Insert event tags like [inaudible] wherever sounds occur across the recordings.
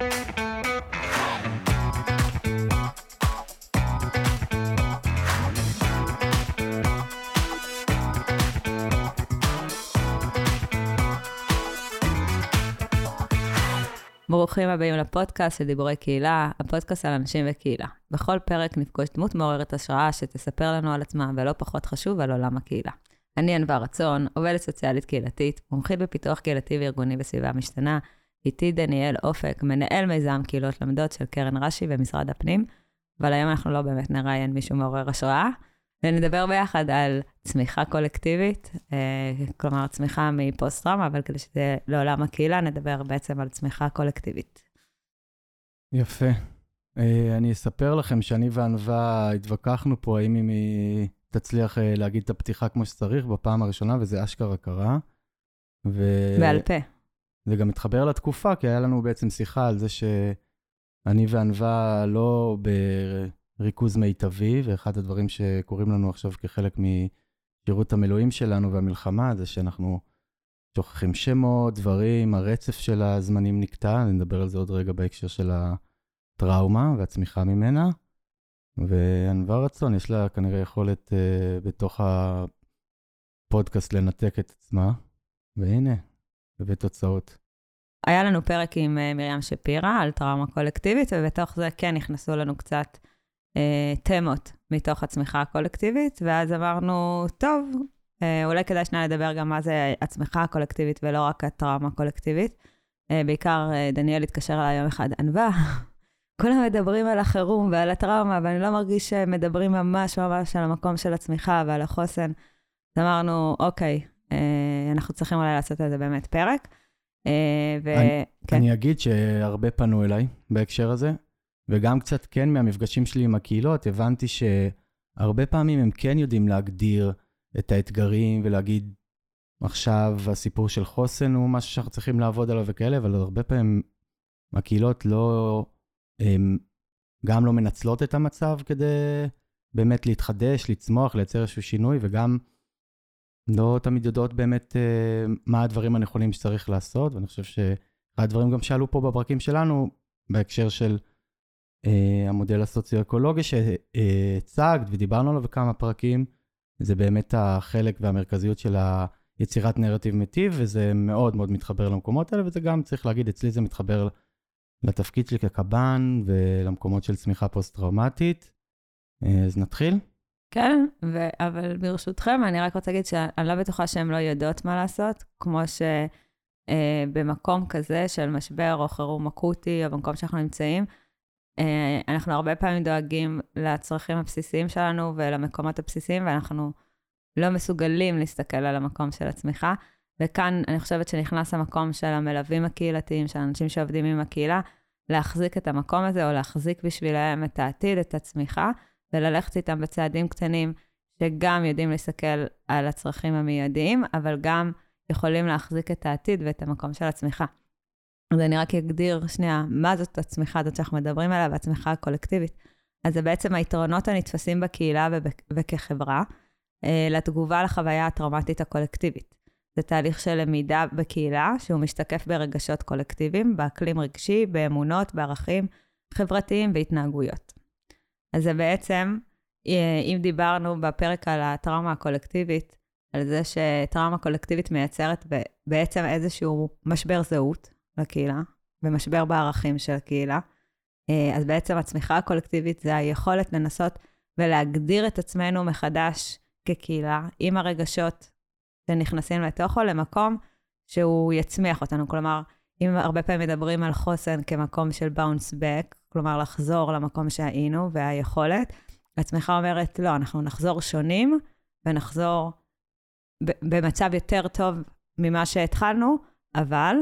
ברוכים הבאים לפודקאסט של דיבורי קהילה, הפודקאסט על אנשים וקהילה. בכל פרק נפגוש דמות מעוררת השראה שתספר לנו על עצמה, ולא פחות חשוב, על עולם הקהילה. אני ענווה רצון, עובדת סוציאלית קהילתית, מומחית בפיתוח קהילתי וארגוני בסביבה משתנה, איתי דניאל אופק, מנהל מיזם קהילות למדות של קרן רש"י במשרד הפנים, אבל היום אנחנו לא באמת נראיין מישהו מעורר השראה, ונדבר ביחד על צמיחה קולקטיבית, אה, כלומר צמיחה מפוסט-טראומה, אבל כדי שזה לעולם הקהילה, נדבר בעצם על צמיחה קולקטיבית. יפה. אה, אני אספר לכם שאני וענווה התווכחנו פה, האם היא תצליח אה, להגיד את הפתיחה כמו שצריך בפעם הראשונה, וזה אשכרה קרה. ו... בעל פה. זה גם מתחבר לתקופה, כי היה לנו בעצם שיחה על זה שאני וענווה לא בריכוז מיטבי, ואחד הדברים שקורים לנו עכשיו כחלק משירות המילואים שלנו והמלחמה, זה שאנחנו שוכחים שמות, דברים, הרצף של הזמנים נקטע, אני נדבר על זה עוד רגע בהקשר של הטראומה והצמיחה ממנה. וענווה רצון, יש לה כנראה יכולת uh, בתוך הפודקאסט לנתק את עצמה, והנה, הבאת תוצאות. היה לנו פרק עם uh, מרים שפירא על טראומה קולקטיבית, ובתוך זה כן נכנסו לנו קצת uh, תמות מתוך הצמיחה הקולקטיבית, ואז אמרנו, טוב, uh, אולי כדאי שנייה לדבר גם מה זה הצמיחה הקולקטיבית ולא רק הטראומה הקולקטיבית. Uh, בעיקר uh, דניאל התקשר אליי יום אחד, ענווה, [laughs] כולם מדברים על החירום ועל הטראומה, ואני לא מרגיש שמדברים ממש ממש על המקום של הצמיחה ועל החוסן. אז אמרנו, אוקיי, אה, אנחנו צריכים אולי לעשות על זה באמת פרק. אה, ו... אני, כן. אני אגיד שהרבה פנו אליי בהקשר הזה, וגם קצת כן מהמפגשים שלי עם הקהילות, הבנתי שהרבה פעמים הם כן יודעים להגדיר את האתגרים ולהגיד, עכשיו הסיפור של חוסן הוא משהו שאנחנו צריכים לעבוד עליו וכאלה, אבל הרבה פעמים הקהילות לא הם גם לא מנצלות את המצב כדי באמת להתחדש, לצמוח, לייצר איזשהו שינוי, וגם לא תמיד יודעות באמת uh, מה הדברים הנכונים שצריך לעשות, ואני חושב שאחד הדברים גם שעלו פה בפרקים שלנו, בהקשר של uh, המודל הסוציו-אקולוגי שהצגת ודיברנו עליו בכמה פרקים, זה באמת החלק והמרכזיות של היצירת נרטיב מיטיב, וזה מאוד מאוד מתחבר למקומות האלה, וזה גם, צריך להגיד, אצלי זה מתחבר לתפקיד שלי כקב"ן ולמקומות של צמיחה פוסט-טראומטית. אה, אז נתחיל? כן, ו- אבל ברשותכם, אני רק רוצה להגיד שאני לא בטוחה שהן לא יודעות מה לעשות, כמו שבמקום אה, כזה של משבר או חירום אקוטי, או במקום שאנחנו נמצאים, אה, אנחנו הרבה פעמים דואגים לצרכים הבסיסיים שלנו ולמקומות הבסיסיים, ואנחנו לא מסוגלים להסתכל על המקום של הצמיחה. וכאן אני חושבת שנכנס המקום של המלווים הקהילתיים, של אנשים שעובדים עם הקהילה, להחזיק את המקום הזה, או להחזיק בשבילם את העתיד, את הצמיחה, וללכת איתם בצעדים קטנים, שגם יודעים להסתכל על הצרכים המיידיים, אבל גם יכולים להחזיק את העתיד ואת המקום של הצמיחה. אז אני רק אגדיר שנייה, מה זאת הצמיחה הזאת שאנחנו מדברים עליה, והצמיחה הקולקטיבית. אז זה בעצם היתרונות הנתפסים בקהילה וכחברה, אה, לתגובה לחוויה הטראומטית הקולקטיבית. זה תהליך של למידה בקהילה, שהוא משתקף ברגשות קולקטיביים, באקלים רגשי, באמונות, בערכים חברתיים והתנהגויות. אז זה בעצם, אה, אם דיברנו בפרק על הטראומה הקולקטיבית, על זה שטראומה קולקטיבית מייצרת בעצם איזשהו משבר זהות לקהילה, ומשבר בערכים של הקהילה, אה, אז בעצם הצמיחה הקולקטיבית זה היכולת לנסות ולהגדיר את עצמנו מחדש כקהילה, עם הרגשות שנכנסים לתוכו למקום שהוא יצמיח אותנו. כלומר, אם הרבה פעמים מדברים על חוסן כמקום של bounce back, כלומר לחזור למקום שהיינו והיכולת, עצמך אומרת, לא, אנחנו נחזור שונים ונחזור במצב יותר טוב ממה שהתחלנו, אבל,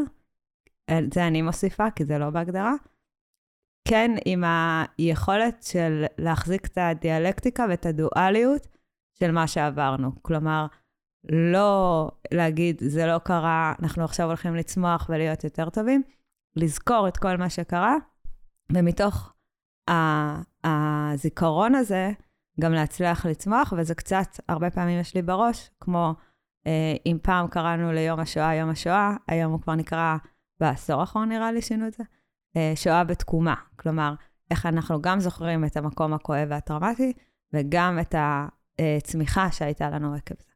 זה אני מוסיפה, כי זה לא בהגדרה, כן עם היכולת של להחזיק את הדיאלקטיקה ואת הדואליות של מה שעברנו. כלומר, לא להגיד, זה לא קרה, אנחנו עכשיו הולכים לצמוח ולהיות יותר טובים, לזכור את כל מה שקרה, ומתוך הזיכרון הזה, גם להצליח לצמוח, וזה קצת, הרבה פעמים יש לי בראש, כמו אה, אם פעם קראנו ליום השואה יום השואה, היום הוא כבר נקרא, בעשור האחרון נראה לי שינו את זה, אה, שואה בתקומה. כלומר, איך אנחנו גם זוכרים את המקום הכואב והטראומטי, וגם את הצמיחה שהייתה לנו עקב זה.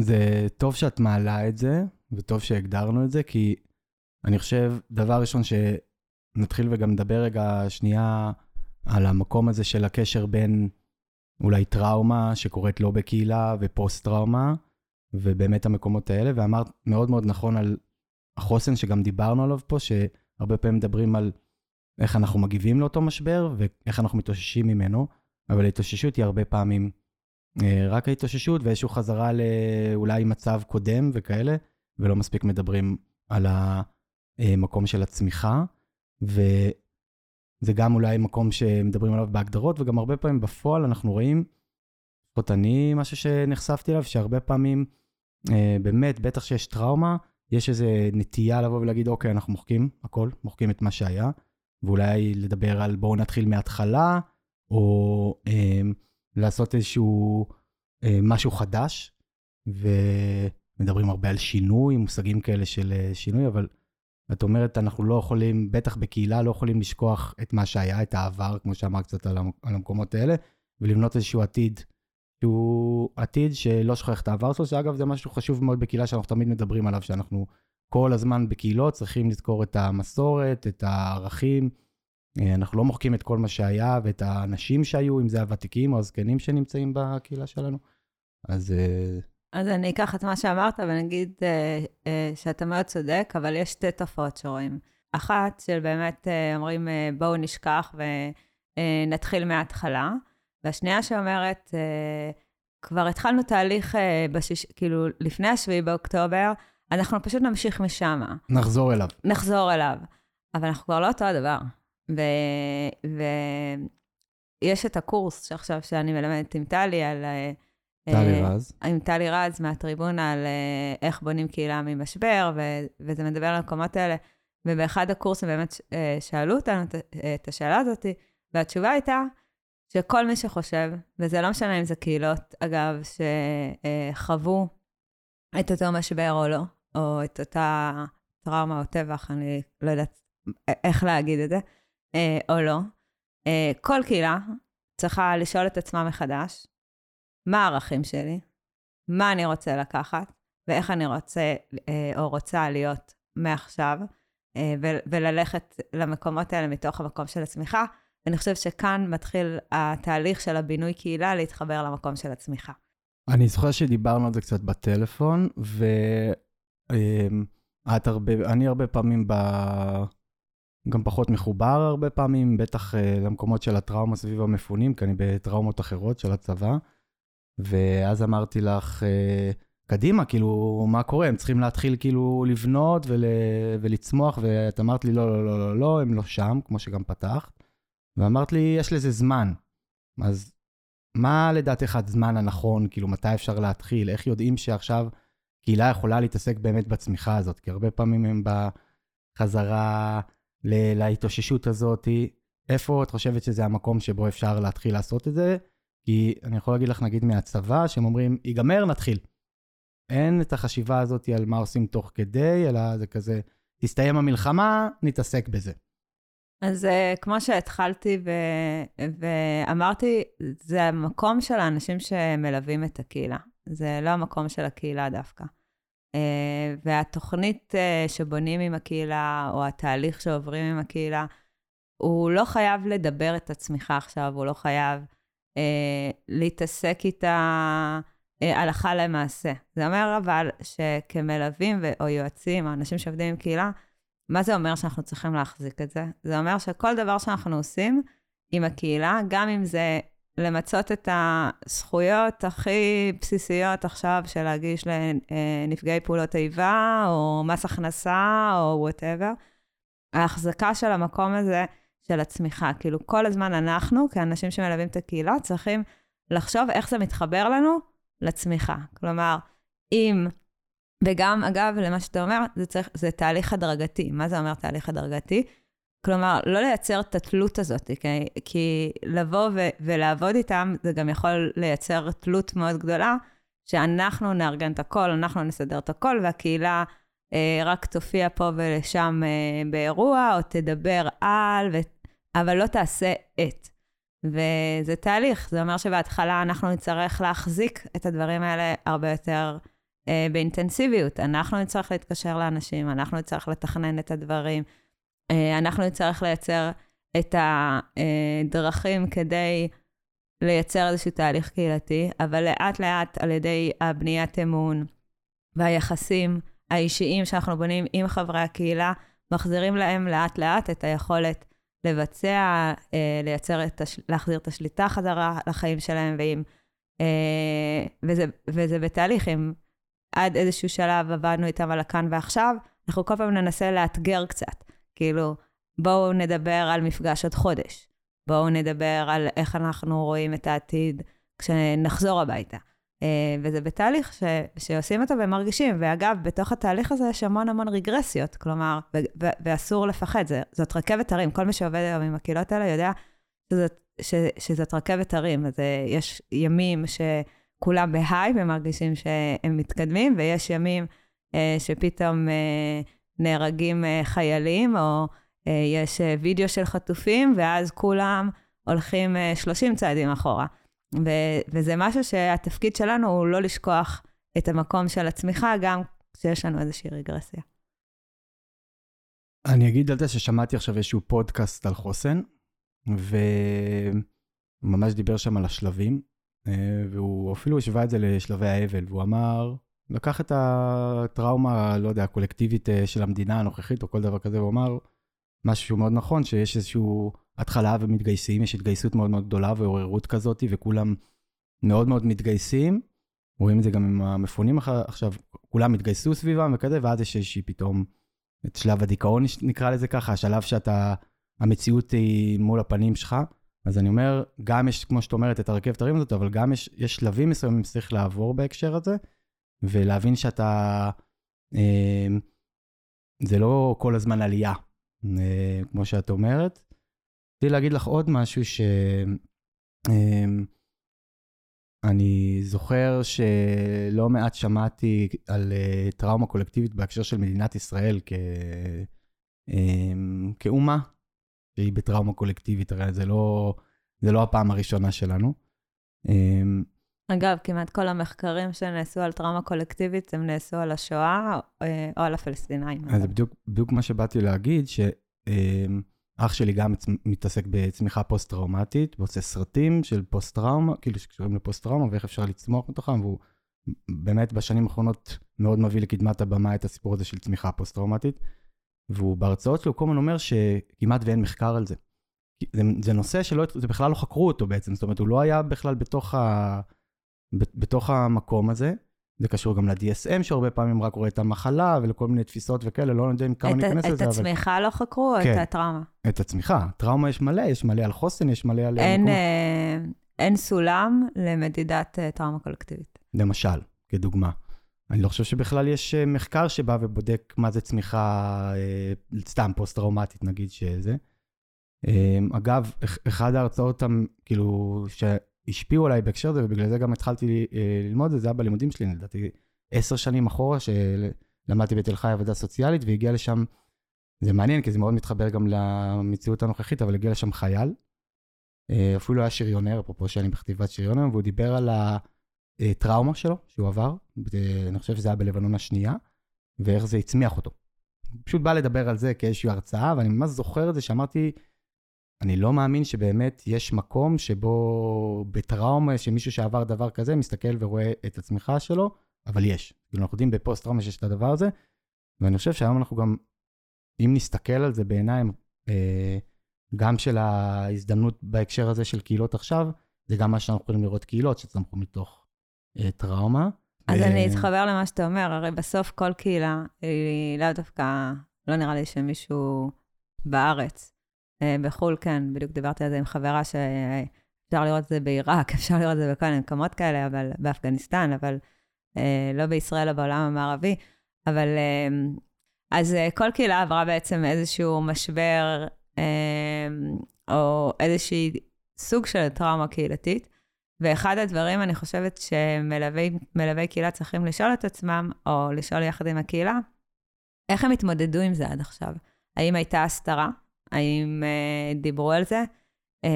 זה טוב שאת מעלה את זה, וטוב שהגדרנו את זה, כי אני חושב, דבר ראשון, שנתחיל וגם נדבר רגע שנייה על המקום הזה של הקשר בין אולי טראומה שקורית לא בקהילה ופוסט-טראומה, ובאמת המקומות האלה, ואמרת מאוד מאוד נכון על החוסן שגם דיברנו עליו פה, שהרבה פעמים מדברים על איך אנחנו מגיבים לאותו משבר ואיך אנחנו מתאוששים ממנו, אבל ההתאוששות היא הרבה פעמים אה, רק ההתאוששות ואיזושהי חזרה לאולי מצב קודם וכאלה, ולא מספיק מדברים על המקום של הצמיחה, וזה גם אולי מקום שמדברים עליו בהגדרות, וגם הרבה פעמים בפועל אנחנו רואים, לפחות אני, משהו שנחשפתי אליו, שהרבה פעמים, אה, באמת, בטח שיש טראומה, יש איזו נטייה לבוא ולהגיד, אוקיי, אנחנו מוחקים הכל, מוחקים את מה שהיה, ואולי לדבר על בואו נתחיל מההתחלה, או אה, לעשות איזשהו אה, משהו חדש, ומדברים הרבה על שינוי, מושגים כאלה של אה, שינוי, אבל את אומרת, אנחנו לא יכולים, בטח בקהילה, לא יכולים לשכוח את מה שהיה, את העבר, כמו שאמרת קצת על, המקומות האלה, ולבנות איזשהו עתיד, שהוא עתיד שלא שוכח את העבר שלו, שאגב, זה משהו חשוב מאוד בקהילה שאנחנו תמיד מדברים עליו, שאנחנו כל הזמן בקהילות צריכים לזכור את המסורת, את הערכים. אה, אנחנו לא מוחקים את כל מה שהיה ואת האנשים שהיו, אם זה הוותיקים או הזקנים שנמצאים בקהילה שלנו. אז... אז אני אקח את מה שאמרת ואני אגיד אה, אה, שאתה מאוד צודק, אבל יש שתי תופעות שרואים. אחת, של באמת אה, אומרים, אה, בואו נשכח ונתחיל אה, מההתחלה, והשנייה שאומרת, אה, כבר התחלנו תהליך, אה, בשיש, כאילו, לפני השביעי באוקטובר, אנחנו פשוט נמשיך משם. נחזור אליו. נחזור אליו. אבל אנחנו כבר לא אותו הדבר. ויש את הקורס שעכשיו שאני מלמדת עם טלי על... אה, טלי אה, רז. עם טלי רז מהטריבונה על אה, איך בונים קהילה ממשבר, ו- וזה מדבר על המקומות האלה. ובאחד הקורסים באמת שאלו אותנו את השאלה הזאת, והתשובה הייתה שכל מי שחושב, וזה לא משנה אם זה קהילות, אגב, שחוו את אותו משבר או לא, או את אותה טראומה או טבח, אני לא יודעת איך להגיד את זה, אה, או לא. אה, כל קהילה צריכה לשאול את עצמה מחדש, מה הערכים שלי, מה אני רוצה לקחת, ואיך אני רוצה אה, או רוצה להיות מעכשיו, אה, וללכת למקומות האלה מתוך המקום של הצמיחה. אני חושבת שכאן מתחיל התהליך של הבינוי קהילה להתחבר למקום של הצמיחה. אני זוכר שדיברנו על זה קצת בטלפון, ואת הרבה, אני הרבה פעמים ב... גם פחות מחובר הרבה פעמים, בטח uh, למקומות של הטראומה סביב המפונים, כי אני בטראומות אחרות של הצבא. ואז אמרתי לך, uh, קדימה, כאילו, מה קורה? הם צריכים להתחיל כאילו לבנות ול, ולצמוח, ואת אמרת לי, לא, לא, לא, לא, לא, הם לא שם, כמו שגם פתחת. ואמרת לי, יש לזה זמן. אז מה לדעתך הזמן הנכון? כאילו, מתי אפשר להתחיל? איך יודעים שעכשיו קהילה יכולה להתעסק באמת בצמיחה הזאת? כי הרבה פעמים הם בחזרה להתאוששות הזאת, איפה את חושבת שזה המקום שבו אפשר להתחיל לעשות את זה? כי אני יכול להגיד לך, נגיד מהצבא, שהם אומרים, ייגמר, נתחיל. אין את החשיבה הזאת על מה עושים תוך כדי, אלא זה כזה, תסתיים המלחמה, נתעסק בזה. אז uh, כמו שהתחלתי ו- ואמרתי, זה המקום של האנשים שמלווים את הקהילה. זה לא המקום של הקהילה דווקא. Uh, והתוכנית uh, שבונים עם הקהילה, או התהליך שעוברים עם הקהילה, הוא לא חייב לדבר את הצמיחה עכשיו, הוא לא חייב להתעסק איתה uh, הלכה למעשה. זה אומר אבל שכמלווים ו- או יועצים, או אנשים שעובדים עם קהילה, מה זה אומר שאנחנו צריכים להחזיק את זה? זה אומר שכל דבר שאנחנו עושים עם הקהילה, גם אם זה למצות את הזכויות הכי בסיסיות עכשיו של להגיש לנפגעי פעולות איבה, או מס הכנסה, או וואטאבר. ההחזקה של המקום הזה, של הצמיחה. כאילו, כל הזמן אנחנו, כאנשים שמלווים את הקהילה, צריכים לחשוב איך זה מתחבר לנו לצמיחה. כלומר, אם, וגם, אגב, למה שאתה אומר, זה, צריך, זה תהליך הדרגתי. מה זה אומר תהליך הדרגתי? כלומר, לא לייצר את התלות הזאת, כי, כי לבוא ו, ולעבוד איתם, זה גם יכול לייצר תלות מאוד גדולה, שאנחנו נארגן את הכל, אנחנו נסדר את הכל, והקהילה אה, רק תופיע פה ולשם אה, באירוע, או תדבר על, ו... אבל לא תעשה את. וזה תהליך, זה אומר שבהתחלה אנחנו נצטרך להחזיק את הדברים האלה הרבה יותר אה, באינטנסיביות. אנחנו נצטרך להתקשר לאנשים, אנחנו נצטרך לתכנן את הדברים, אה, אנחנו נצטרך לייצר את הדרכים כדי לייצר איזשהו תהליך קהילתי, אבל לאט-לאט על ידי הבניית אמון והיחסים האישיים שאנחנו בונים עם חברי הקהילה, מחזירים להם לאט-לאט את היכולת לבצע, אה, לייצר את, הש... להחזיר את השליטה חזרה לחיים שלהם, ועם, אה, וזה, וזה בתהליך, אם עד איזשהו שלב עבדנו איתם על הכאן ועכשיו, אנחנו כל פעם ננסה לאתגר קצת. כאילו, בואו נדבר על מפגש עוד חודש. בואו נדבר על איך אנחנו רואים את העתיד כשנחזור הביתה. אה, וזה בתהליך ש, שעושים אותו ומרגישים. ואגב, בתוך התהליך הזה יש המון המון רגרסיות, כלומר, ו, ו, ואסור לפחד, זה, זאת רכבת הרים. כל מי שעובד היום עם הקהילות האלה יודע שזאת, ש, שזאת רכבת הרים. אז אה, יש ימים שכולם בהיי ומרגישים שהם מתקדמים, ויש ימים אה, שפתאום נהרגים חיילים, או יש וידאו של חטופים, ואז כולם הולכים 30 צעדים אחורה. ו- וזה משהו שהתפקיד שלנו הוא לא לשכוח את המקום של הצמיחה, גם כשיש לנו איזושהי רגרסיה. אני אגיד על זה ששמעתי עכשיו איזשהו פודקאסט על חוסן, וממש דיבר שם על השלבים, אה, והוא אפילו השווה את זה לשלבי האבל, והוא אמר, לקח את הטראומה, לא יודע, הקולקטיבית אה, של המדינה הנוכחית או כל דבר כזה, והוא אמר משהו מאוד נכון, שיש איזשהו התחלה ומתגייסים, יש התגייסות מאוד מאוד גדולה ועוררות כזאת, וכולם מאוד מאוד מתגייסים. רואים את זה גם עם המפונים עכשיו, כולם התגייסו סביבם וכזה, ואז יש איזושהי פתאום את שלב הדיכאון, נקרא לזה ככה, השלב שאתה, המציאות היא מול הפנים שלך. אז אני אומר, גם יש, כמו שאת אומרת, את הרכבת הרים הזאת, אבל גם יש, יש שלבים מסוימים שצריך לעבור בהקשר הזה, ולהבין שאתה, אה, זה לא כל הזמן עלייה, אה, כמו שאת אומרת, רציתי להגיד לך עוד משהו ש... אמ, אני זוכר שלא מעט שמעתי על אה, טראומה קולקטיבית בהקשר של מדינת ישראל כ... אמ, כאומה שהיא בטראומה קולקטיבית, הרי זה לא, זה לא הפעם הראשונה שלנו. אמ, אגב, כמעט כל המחקרים שנעשו על טראומה קולקטיבית, הם נעשו על השואה או אה, על הפלסטינאים. אז זה בדיוק, בדיוק מה שבאתי להגיד, ש... אח שלי גם מתעסק בצמיחה פוסט-טראומטית, ועושה סרטים של פוסט-טראומה, כאילו שקשורים לפוסט-טראומה ואיך אפשר לצמוח מתוכם, והוא באמת בשנים האחרונות מאוד מביא לקדמת הבמה את הסיפור הזה של צמיחה פוסט-טראומטית. והוא בהרצאות שלו כל הזמן אומר שכמעט ואין מחקר על זה. זה, זה נושא שלא, זה בכלל לא חקרו אותו בעצם, זאת אומרת, הוא לא היה בכלל בתוך, ה, בתוך המקום הזה. זה קשור גם ל-DSM, שהרבה פעמים רק רואה את המחלה ולכל מיני תפיסות וכאלה, לא יודעים כמה ניכנס לזה, אבל... את הצמיחה לא חקרו, כן, את הטראומה? את הצמיחה. טראומה יש מלא, יש מלא על חוסן, יש מלא על... אין, אה, אין סולם למדידת אה, טראומה קולקטיבית. למשל, כדוגמה. אני לא חושב שבכלל יש אה, מחקר שבא ובודק מה זה צמיחה, אה, סתם פוסט-טראומטית, נגיד שזה. אה, אגב, אחד ההרצאות, כאילו, השפיעו עליי בהקשר הזה, ובגלל זה גם התחלתי אה, ללמוד את זה, זה היה בלימודים שלי, לדעתי עשר שנים אחורה, שלמדתי בתל חי עבודה סוציאלית, והגיע לשם, זה מעניין, כי זה מאוד מתחבר גם למציאות הנוכחית, אבל הגיע לשם חייל. אה, אפילו היה שריונר, אפרופו שאני בחטיבת שריונר, והוא דיבר על הטראומה שלו, שהוא עבר, אני חושב שזה היה בלבנון השנייה, ואיך זה הצמיח אותו. פשוט בא לדבר על זה כאיזושהי הרצאה, ואני ממש זוכר את זה שאמרתי, אני לא מאמין שבאמת יש מקום שבו בטראומה, שמישהו שעבר דבר כזה מסתכל ורואה את הצמיחה שלו, אבל יש. כאילו אנחנו יודעים בפוסט-טראומה שיש את הדבר הזה, ואני חושב שהיום אנחנו גם, אם נסתכל על זה בעיניים, אה, גם של ההזדמנות בהקשר הזה של קהילות עכשיו, זה גם מה שאנחנו יכולים לראות קהילות שצמחו מתוך אה, טראומה. אז ו... אני אתחבר למה שאתה אומר, הרי בסוף כל קהילה היא לאו דווקא, לא נראה לי שמישהו בארץ אה, בחו"ל, כן, בדיוק דיברתי על זה עם חברה שאפשר לראות את זה בעיראק, [laughs] אפשר לראות את זה בכל מיני מקומות כאלה, אבל באפגניסטן, אבל אה, לא בישראל או בעולם המערבי. אבל אה, אז כל קהילה עברה בעצם איזשהו משבר, או איזשהי סוג של טראומה קהילתית. ואחד הדברים, אני חושבת שמלווי קהילה צריכים לשאול את עצמם, או לשאול יחד עם הקהילה, איך הם התמודדו עם זה עד עכשיו? האם הייתה הסתרה? האם uh, דיברו על זה? Um,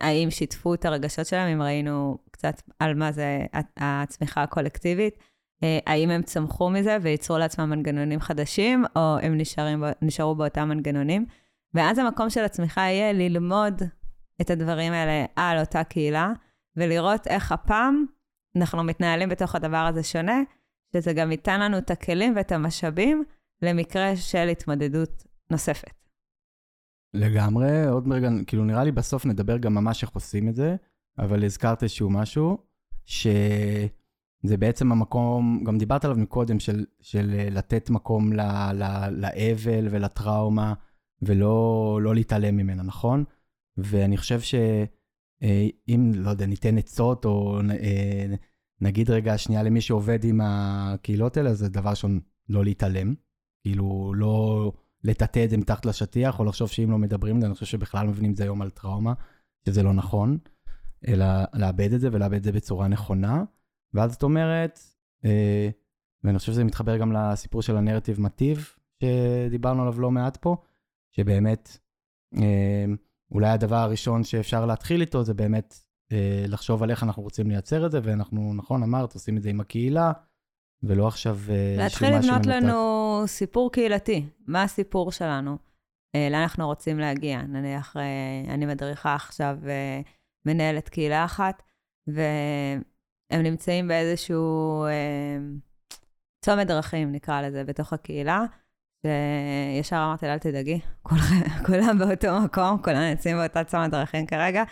האם שיתפו את הרגשות שלהם, אם ראינו קצת על מה זה הצמיחה הקולקטיבית? Uh, האם הם צמחו מזה וייצרו לעצמם מנגנונים חדשים, או הם נשארים, נשארו באותם מנגנונים? ואז המקום של הצמיחה יהיה ללמוד את הדברים האלה על אותה קהילה, ולראות איך הפעם אנחנו מתנהלים בתוך הדבר הזה שונה, שזה גם ייתן לנו את הכלים ואת המשאבים למקרה של התמודדות נוספת. לגמרי, עוד רגע, כאילו נראה לי בסוף נדבר גם ממש איך עושים את זה, אבל הזכרת איזשהו משהו, שזה בעצם המקום, גם דיברת עליו מקודם, של, של לתת מקום ל, ל, לאבל ולטראומה, ולא לא להתעלם ממנה, נכון? ואני חושב שאם, לא יודע, ניתן עצות, או אה, נגיד רגע שנייה למי שעובד עם הקהילות האלה, זה דבר ראשון, לא להתעלם. כאילו, לא לטאטא את זה מתחת לשטיח, או לחשוב שאם לא מדברים אני חושב שבכלל מבינים את זה היום על טראומה, שזה לא נכון, אלא לאבד את זה ולאבד את זה בצורה נכונה. ואז את אומרת, אה, ואני חושב שזה מתחבר גם לסיפור של הנרטיב מטיב, שדיברנו עליו לא מעט פה, שבאמת, אה, אולי הדבר הראשון שאפשר להתחיל איתו זה באמת אה, לחשוב על איך אנחנו רוצים לייצר את זה, ואנחנו, נכון, אמרת, עושים את זה עם הקהילה, ולא עכשיו אה, להתחיל לבנות לנו סיפור קהילתי. מה הסיפור שלנו? אה, לאן אנחנו רוצים להגיע? נניח, אה, אני מדריכה עכשיו אה, מנהלת קהילה אחת, והם נמצאים באיזשהו אה, צומת דרכים, נקרא לזה, בתוך הקהילה. וישר אמרתי לה, אל תדאגי, [laughs] כולם באותו מקום, כולם נמצאים באותה צומת דרכים כרגע,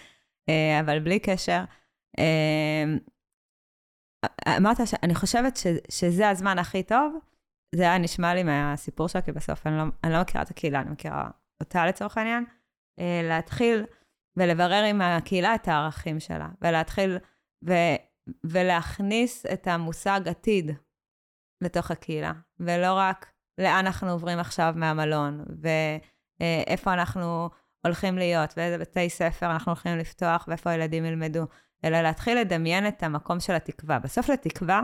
אה, אבל בלי קשר. אמרת שאני חושבת ש, שזה הזמן הכי טוב, זה היה נשמע לי מהסיפור שלה, כי בסוף אני לא, אני לא מכירה את הקהילה, אני מכירה אותה לצורך העניין, אה, להתחיל ולברר עם הקהילה את הערכים שלה, ולהתחיל ו, ולהכניס את המושג עתיד לתוך הקהילה, ולא רק לאן אנחנו עוברים עכשיו מהמלון, ואיפה אנחנו הולכים להיות, ואיזה בתי ספר אנחנו הולכים לפתוח, ואיפה הילדים ילמדו, אלא להתחיל לדמיין את המקום של התקווה. בסוף לתקווה,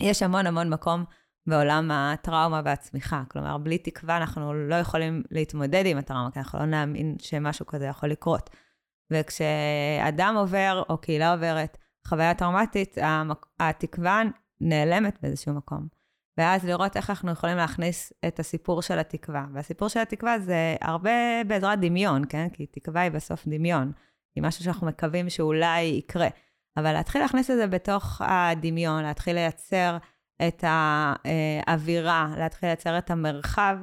יש המון המון מקום בעולם הטראומה והצמיחה. כלומר, בלי תקווה אנחנו לא יכולים להתמודד עם הטראומה, כי אנחנו לא נאמין שמשהו כזה יכול לקרות. וכשאדם עובר, או קהילה עוברת, חוויה טראומטית, התקווה נעלמת באיזשהו מקום. ואז לראות איך אנחנו יכולים להכניס את הסיפור של התקווה. והסיפור של התקווה זה הרבה בעזרת דמיון, כן? כי תקווה היא בסוף דמיון. היא משהו שאנחנו מקווים שאולי יקרה. אבל להתחיל להכניס את זה בתוך הדמיון, להתחיל לייצר את האווירה, להתחיל לייצר את המרחב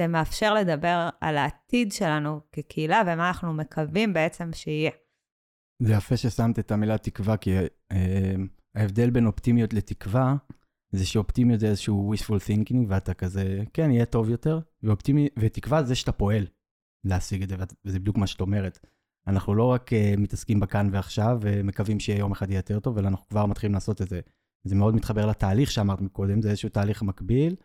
שמאפשר לדבר על העתיד שלנו כקהילה ומה אנחנו מקווים בעצם שיהיה. זה יפה ששמת את המילה תקווה, כי אה, ההבדל בין אופטימיות לתקווה זה שאופטימיות זה איזשהו wishful thinking, ואתה כזה, כן, יהיה טוב יותר, ואופטימי, ותקווה זה שאתה פועל להשיג את זה, וזה בדיוק מה שאת אומרת. אנחנו לא רק uh, מתעסקים בכאן ועכשיו, ומקווים שיהיה יום אחד יהיה יותר טוב, אלא אנחנו כבר מתחילים לעשות את זה. זה מאוד מתחבר לתהליך שאמרת מקודם, זה איזשהו תהליך מקביל,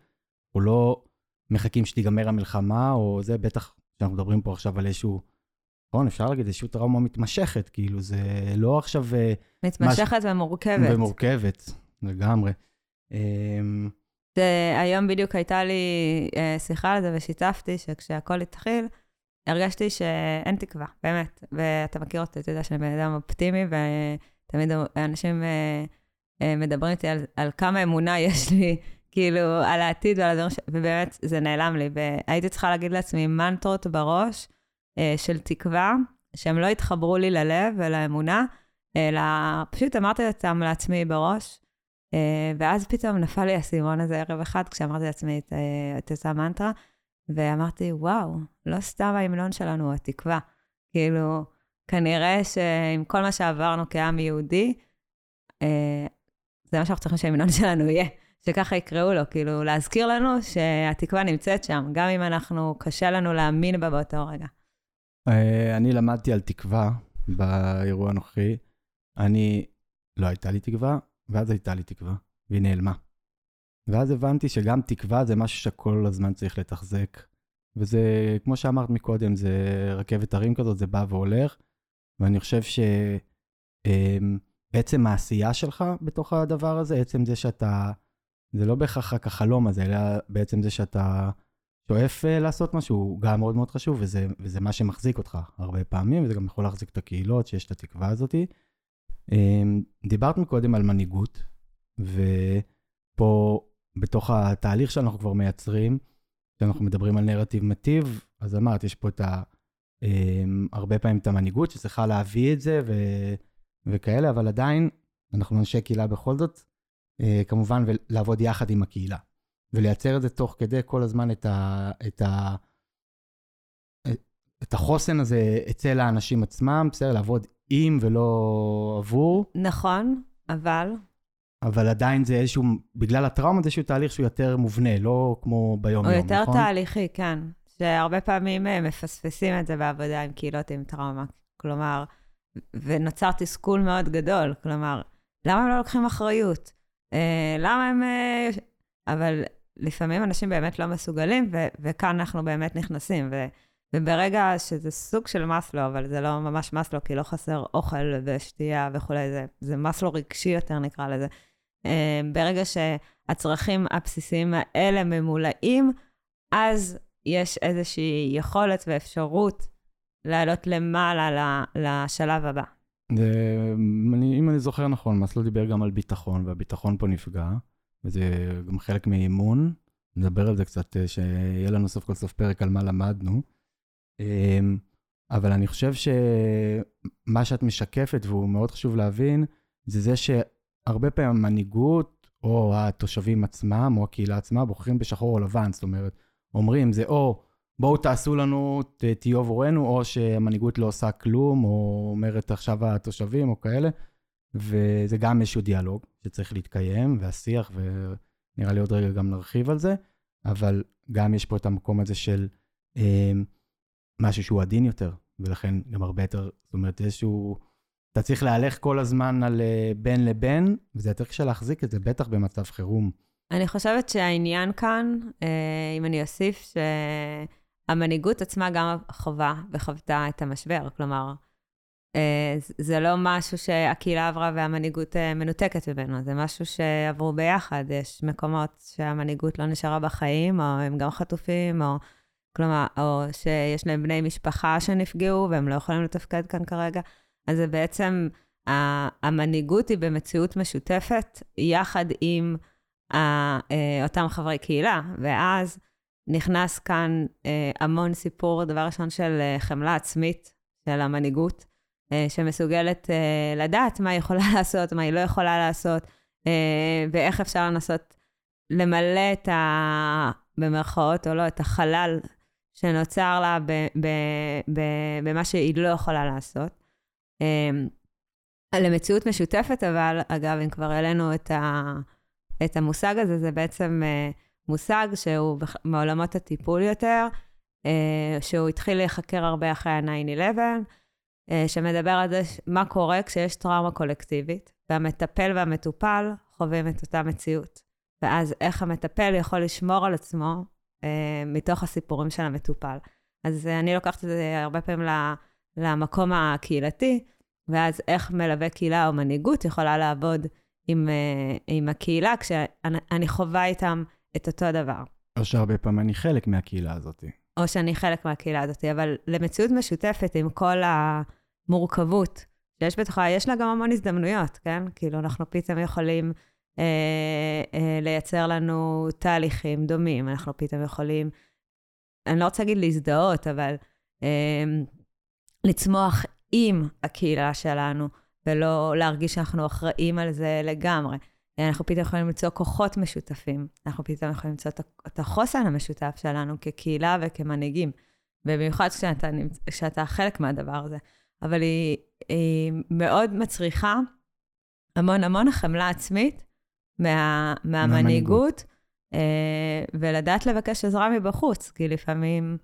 או לא מחכים שתיגמר המלחמה, או זה בטח, שאנחנו מדברים פה עכשיו על איזשהו, נכון, אפשר להגיד איזשהו טראומה מתמשכת, כאילו, זה לא עכשיו... אה, מתמשכת מש... ומורכבת. ומורכבת, לגמרי. אמ, זה, היום בדיוק הייתה לי uh, שיחה על זה ושיתפתי שכשהכול התחיל, הרגשתי שאין תקווה, באמת. ואתה מכיר אותי, אתה יודע שאני בן אדם אופטימי, ותמיד אנשים uh, uh, מדברים איתי על, על כמה אמונה [laughs] יש לי, כאילו, על העתיד ועל הדברים, ש... ובאמת זה נעלם לי. והייתי צריכה להגיד לעצמי מנטרות בראש uh, של תקווה, שהם לא התחברו לי ללב ולאמונה, אלא פשוט אמרתי אותם לעצמי בראש, אה, ואז פתאום נפל לי האסימון הזה ערב אחד, כשאמרתי לעצמי את, אה, את אותה מנטרה, ואמרתי, וואו, לא סתם ההמנון שלנו הוא התקווה. כאילו, כנראה שעם כל מה שעברנו כעם יהודי, אה, זה מה שאנחנו צריכים שההמנון [laughs] שלנו יהיה, שככה יקראו לו, כאילו, להזכיר לנו שהתקווה נמצאת שם, גם אם אנחנו, קשה לנו להאמין בה באותו רגע. אני למדתי על תקווה באירוע הנוכחי. אני, לא הייתה לי תקווה, ואז הייתה לי תקווה, והיא נעלמה. ואז הבנתי שגם תקווה זה משהו שכל הזמן צריך לתחזק. וזה, כמו שאמרת מקודם, זה רכבת הרים כזאת, זה בא והולך. ואני חושב שבעצם אמ, העשייה שלך בתוך הדבר הזה, עצם זה שאתה זה לא בהכרח רק החלום הזה, אלא בעצם זה שאתה שואף אה, לעשות משהו, גם מאוד מאוד חשוב, וזה, וזה מה שמחזיק אותך הרבה פעמים, וזה גם יכול להחזיק את הקהילות, שיש את התקווה הזאתי. אמ, דיברת מקודם על מנהיגות, ופה, בתוך התהליך שאנחנו כבר מייצרים, כשאנחנו מדברים על נרטיב מטיב, אז אמרת, יש פה את ה... אמ, הרבה פעמים את המנהיגות שצריכה להביא את זה ו... וכאלה, אבל עדיין אנחנו אנשי קהילה בכל זאת, אה, כמובן, ולעבוד יחד עם הקהילה. ולייצר את זה תוך כדי כל הזמן את, ה, את, ה, את החוסן הזה אצל האנשים עצמם, בסדר, לעבוד עם ולא עבור. נכון, אבל... אבל עדיין זה איזשהו, בגלל הטראומה זה איזשהו תהליך שהוא יותר מובנה, לא כמו ביום-יום, נכון? הוא יותר תהליכי, כן. שהרבה פעמים אה, מפספסים את זה בעבודה עם קהילות עם טראומה. כלומר, ונוצר תסכול מאוד גדול. כלומר, למה הם לא לוקחים אחריות? אה, למה הם... אה, אבל לפעמים אנשים באמת לא מסוגלים, ו- וכאן אנחנו באמת נכנסים. ו- וברגע שזה סוג של מסלו, אבל זה לא ממש מסלו, כי לא חסר אוכל ושתייה וכולי, זה, זה מסלו רגשי יותר נקרא לזה. אה, ברגע שהצרכים הבסיסיים האלה ממולאים, אז יש איזושהי יכולת ואפשרות לעלות למעלה לשלב הבא. אני, אם אני זוכר נכון, מסלו דיבר גם על ביטחון, והביטחון פה נפגע. וזה גם חלק מאימון. נדבר על זה קצת, אה, שיהיה לנו סוף כל סוף פרק על מה למדנו. אמ, אבל אני חושב שמה שאת משקפת, והוא מאוד חשוב להבין, זה זה שהרבה פעמים המנהיגות, או התושבים עצמם, או הקהילה עצמה, בוחרים בשחור או לבן. זאת אומרת, אומרים, זה או בואו תעשו לנו, תהיו עבורנו, או שהמנהיגות לא עושה כלום, או אומרת עכשיו התושבים, או כאלה. וזה גם איזשהו דיאלוג שצריך להתקיים, והשיח, ונראה לי עוד רגע גם נרחיב על זה, אבל גם יש פה את המקום הזה של אה, משהו שהוא עדין יותר, ולכן גם הרבה יותר, זאת אומרת, איזשהו... אתה צריך להלך כל הזמן על uh, בין לבין, וזה יותר קשה להחזיק את זה, בטח במצב חירום. אני חושבת שהעניין כאן, אה, אם אני אוסיף, שהמנהיגות עצמה גם חווה וחוותה את המשבר. כלומר, אה, זה לא משהו שהקהילה עברה והמנהיגות אה, מנותקת ממנו, זה משהו שעברו ביחד. יש מקומות שהמנהיגות לא נשארה בחיים, או הם גם חטופים, או כלומר, או שיש להם בני משפחה שנפגעו והם לא יכולים לתפקד כאן כרגע. אז זה בעצם, המנהיגות היא במציאות משותפת, יחד עם אה, אותם חברי קהילה, ואז נכנס כאן המון סיפור, דבר ראשון, של חמלה עצמית של המנהיגות. אה, שמסוגלת אה, לדעת מה היא יכולה [laughs] לעשות, מה היא לא יכולה לעשות, אה, ואיך אפשר לנסות למלא את ה... במרכאות או לא, את החלל שנוצר לה במה שהיא לא יכולה לעשות. למציאות משותפת, אבל, אגב, אם כבר העלינו את, את המושג הזה, זה בעצם מושג שהוא מעולמות הטיפול יותר, שהוא התחיל להיחקר הרבה אחרי ה-9-11, אה, שמדבר על זה מה קורה כשיש טראומה קולקטיבית, והמטפל והמטופל חווים את אותה מציאות. ואז איך המטפל יכול לשמור על עצמו אה, מתוך הסיפורים של המטופל. אז אה, אני לוקחת את זה הרבה פעמים למקום הקהילתי, ואז איך מלווה קהילה או מנהיגות יכולה לעבוד עם, אה, עם הקהילה, כשאני חווה איתם את אותו דבר. או שהרבה פעמים אני חלק מהקהילה הזאת. או שאני חלק מהקהילה הזאת, אבל למציאות משותפת עם כל המורכבות שיש בתוכה, יש לה גם המון הזדמנויות, כן? כאילו, אנחנו פתאום יכולים אה, אה, לייצר לנו תהליכים דומים, אנחנו פתאום יכולים, אני לא רוצה להגיד להזדהות, אבל אה, לצמוח עם הקהילה שלנו, ולא להרגיש שאנחנו אחראים על זה לגמרי. אנחנו פתאום יכולים למצוא כוחות משותפים, אנחנו פתאום יכולים למצוא את החוסן המשותף שלנו כקהילה וכמנהיגים, ובמיוחד כשאתה, כשאתה חלק מהדבר הזה. אבל היא, היא מאוד מצריכה המון המון חמלה עצמית מה, מהמנהיגות, אה, ולדעת לבקש עזרה מבחוץ, כי לפעמים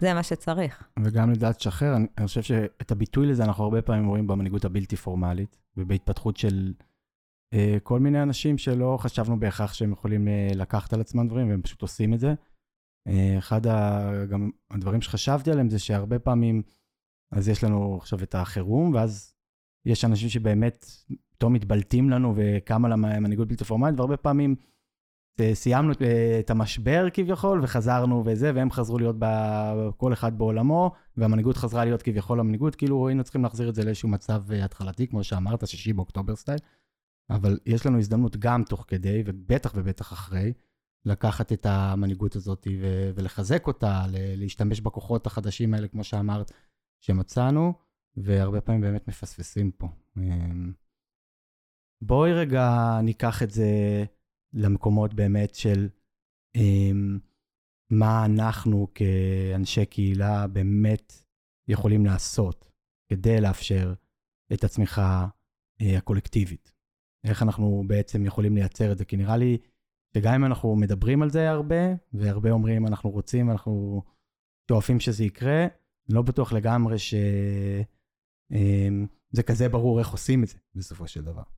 זה מה שצריך. וגם לדעת לשחרר, אני, אני חושב שאת הביטוי לזה אנחנו הרבה פעמים רואים במנהיגות הבלתי פורמלית, ובהתפתחות של אה, כל מיני אנשים שלא חשבנו בהכרח שהם יכולים אה, לקחת על עצמם דברים, והם פשוט עושים את זה. אה, אחד גם הדברים שחשבתי עליהם זה שהרבה פעמים, אז יש לנו עכשיו את החירום, ואז יש אנשים שבאמת פתאום מתבלטים לנו וקמה למנהיגות בלתי פורמלית, והרבה פעמים סיימנו את המשבר כביכול, וחזרנו וזה, והם חזרו להיות ב... כל אחד בעולמו, והמנהיגות חזרה להיות כביכול המנהיגות, כאילו היינו צריכים להחזיר את זה לאיזשהו מצב התחלתי, כמו שאמרת, שישי באוקטובר סטייל. אבל יש לנו הזדמנות גם תוך כדי, ובטח ובטח אחרי, לקחת את המנהיגות הזאת ו- ולחזק אותה, להשתמש בכוחות החדשים האלה, כמו שאמרת, שמצאנו, והרבה פעמים באמת מפספסים פה. אמ, בואי רגע ניקח את זה למקומות באמת של אמ, מה אנחנו כאנשי קהילה באמת יכולים לעשות כדי לאפשר את הצמיחה אה, הקולקטיבית. איך אנחנו בעצם יכולים לייצר את זה, כי נראה לי שגם אם אנחנו מדברים על זה הרבה, והרבה אומרים אנחנו רוצים, אנחנו שואפים שזה יקרה, לא בטוח לגמרי שזה אמ, כזה ברור איך עושים את זה בסופו של דבר.